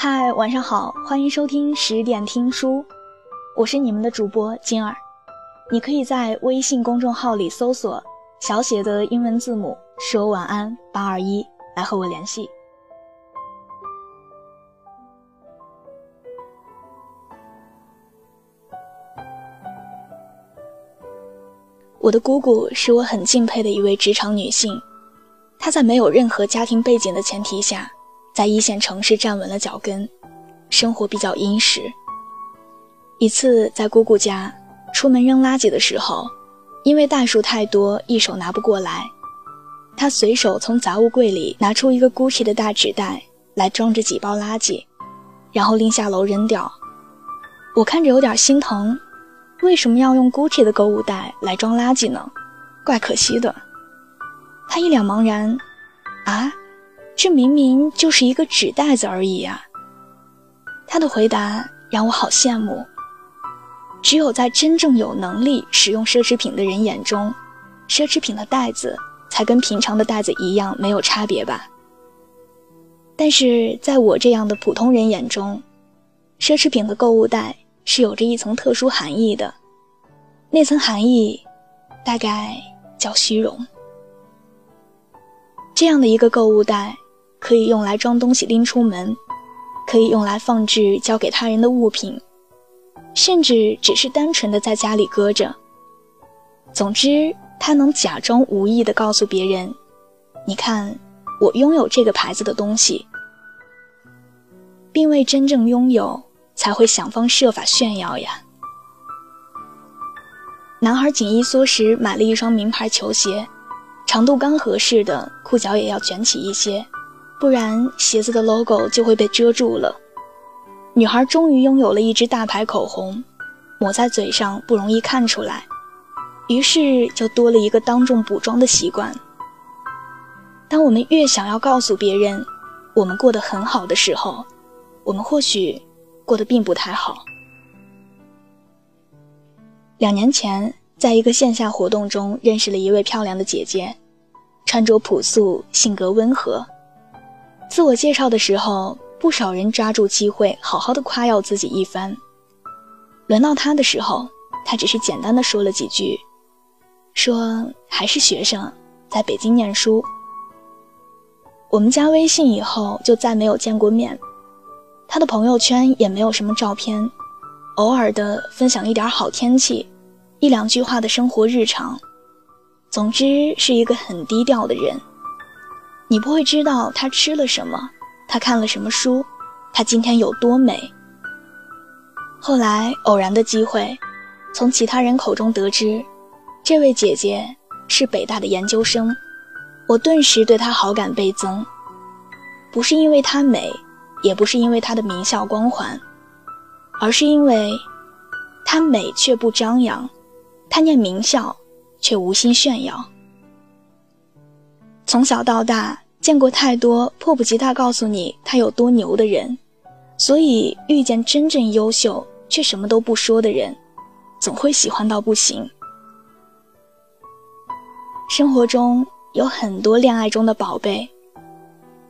嗨，晚上好，欢迎收听十点听书，我是你们的主播金儿。你可以在微信公众号里搜索小写的英文字母说晚安八二一来和我联系。我的姑姑是我很敬佩的一位职场女性，她在没有任何家庭背景的前提下，在一线城市站稳了脚跟，生活比较殷实。一次在姑姑家出门扔垃圾的时候，因为袋数太多，一手拿不过来，她随手从杂物柜里拿出一个 Gucci 的大纸袋来装着几包垃圾，然后拎下楼扔掉。我看着有点心疼。为什么要用 Gucci 的购物袋来装垃圾呢？怪可惜的。他一脸茫然，啊，这明明就是一个纸袋子而已呀。他的回答让我好羡慕。只有在真正有能力使用奢侈品的人眼中，奢侈品的袋子才跟平常的袋子一样没有差别吧。但是在我这样的普通人眼中，奢侈品的购物袋。是有着一层特殊含义的，那层含义大概叫虚荣。这样的一个购物袋，可以用来装东西拎出门，可以用来放置交给他人的物品，甚至只是单纯的在家里搁着。总之，他能假装无意的告诉别人：“你看，我拥有这个牌子的东西，并未真正拥有。”才会想方设法炫耀呀。男孩紧衣缩食买了一双名牌球鞋，长度刚合适的，裤脚也要卷起一些，不然鞋子的 logo 就会被遮住了。女孩终于拥有了一支大牌口红，抹在嘴上不容易看出来，于是就多了一个当众补妆的习惯。当我们越想要告诉别人我们过得很好的时候，我们或许。过得并不太好。两年前，在一个线下活动中认识了一位漂亮的姐姐，穿着朴素，性格温和。自我介绍的时候，不少人抓住机会好好的夸耀自己一番。轮到他的时候，他只是简单的说了几句，说还是学生，在北京念书。我们加微信以后，就再没有见过面。他的朋友圈也没有什么照片，偶尔的分享一点好天气，一两句话的生活日常，总之是一个很低调的人。你不会知道他吃了什么，他看了什么书，他今天有多美。后来偶然的机会，从其他人口中得知，这位姐姐是北大的研究生，我顿时对她好感倍增，不是因为她美。也不是因为她的名校光环，而是因为她美却不张扬，她念名校却无心炫耀。从小到大见过太多迫不及待告诉你他有多牛的人，所以遇见真正优秀却什么都不说的人，总会喜欢到不行。生活中有很多恋爱中的宝贝。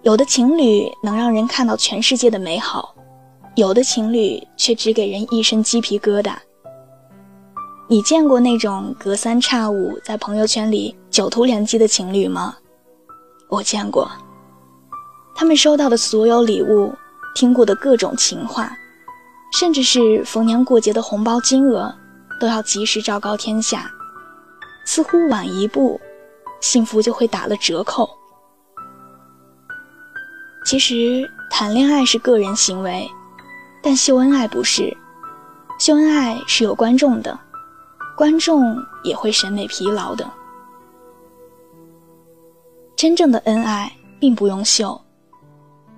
有的情侣能让人看到全世界的美好，有的情侣却只给人一身鸡皮疙瘩。你见过那种隔三差五在朋友圈里九头连击的情侣吗？我见过。他们收到的所有礼物，听过的各种情话，甚至是逢年过节的红包金额，都要及时昭告天下。似乎晚一步，幸福就会打了折扣。其实谈恋爱是个人行为，但秀恩爱不是。秀恩爱是有观众的，观众也会审美疲劳的。真正的恩爱并不用秀，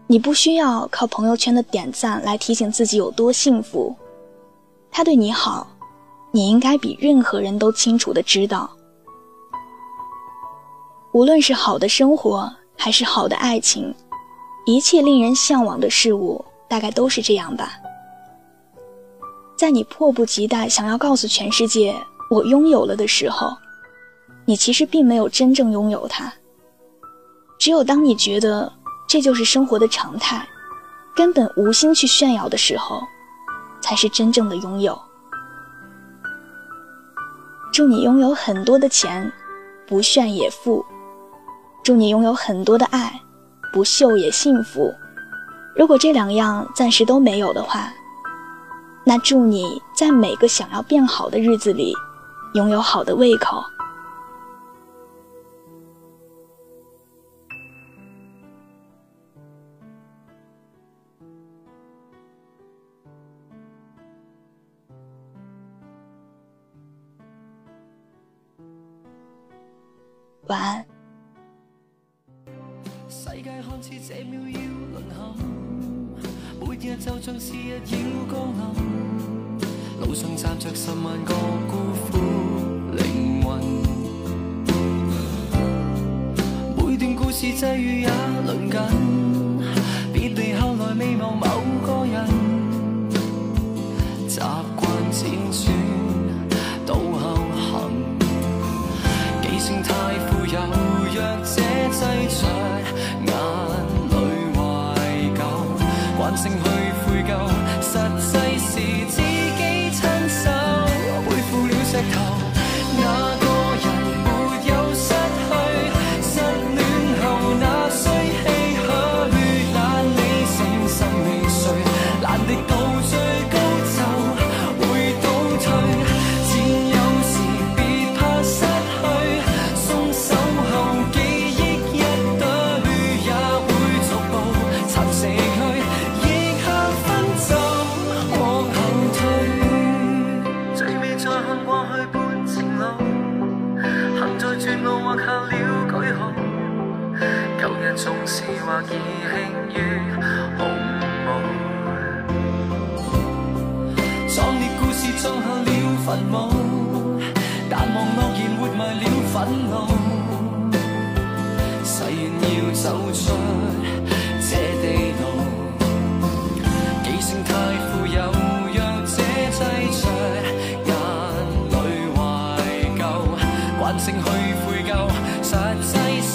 你不需要靠朋友圈的点赞来提醒自己有多幸福。他对你好，你应该比任何人都清楚的知道。无论是好的生活，还是好的爱情。一切令人向往的事物，大概都是这样吧。在你迫不及待想要告诉全世界“我拥有了”的时候，你其实并没有真正拥有它。只有当你觉得这就是生活的常态，根本无心去炫耀的时候，才是真正的拥有。祝你拥有很多的钱，不炫也富；祝你拥有很多的爱，不秀也幸福。如果这两样暂时都没有的话，那祝你在每个想要变好的日子里，拥有好的胃口。晚。安。世界看似这秒要沦陷，每日就像是日要降临。路上站着十万个孤苦灵魂，每段故事际遇也邻近，别离后来未忘某个人，习惯辗转。太富有，若这挤出，眼泪怀旧，惯性去悔疚，实际是自己亲手背负了石头。纵是或已轻于鸿毛，壮烈故事葬下了坟墓，淡忘诺言活埋了愤怒，誓愿要走出这地牢。记性太富有，让这制裁，眼泪怀旧，惯性去悔疚，实际是